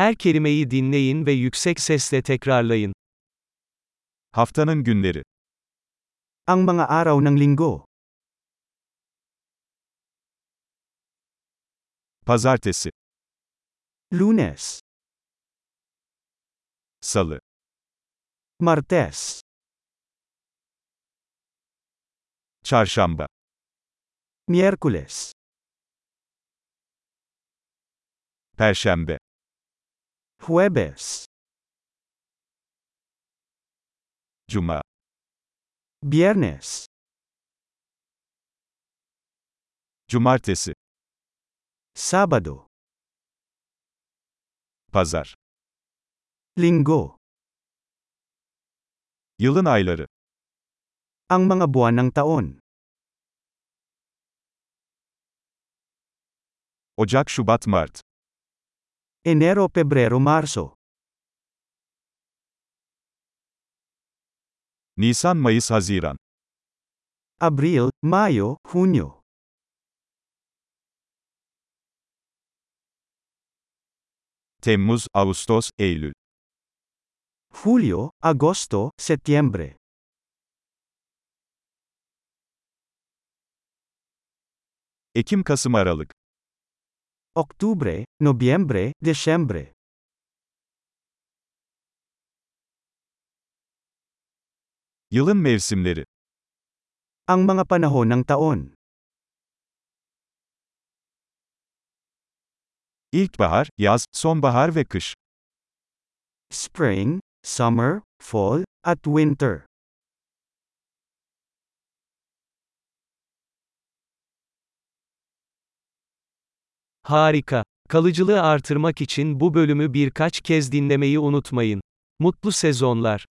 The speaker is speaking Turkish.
Her kelimeyi dinleyin ve yüksek sesle tekrarlayın. Haftanın günleri. Ang mga araw ng linggo. Pazartesi, Lunes, Salı, Martes, Çarşamba, Miyerkules, Perşembe, Huwebes, Cuma, Biyernes, Cumartesi, Sabado, Pazar. Linggo. Yılın ayları. Ang mga buwan ng taon. Ocak, Şubat, Mart. Enero, Pebrero, Marso. Nisan, Mayıs, Haziran. Abril, Mayo, Hunyo. Temmuz, Ağustos, Eylül. Julio, Agosto, Setyembre. Ekim, Kasım, Aralık. Oktubre, Nobyembre, Desyembre. Yılın mevsimleri. Ang mga panahon ng taon. İlkbahar, yaz, sonbahar ve kış. Spring, Summer, Fall, at Winter. Harika. Kalıcılığı artırmak için bu bölümü birkaç kez dinlemeyi unutmayın. Mutlu sezonlar.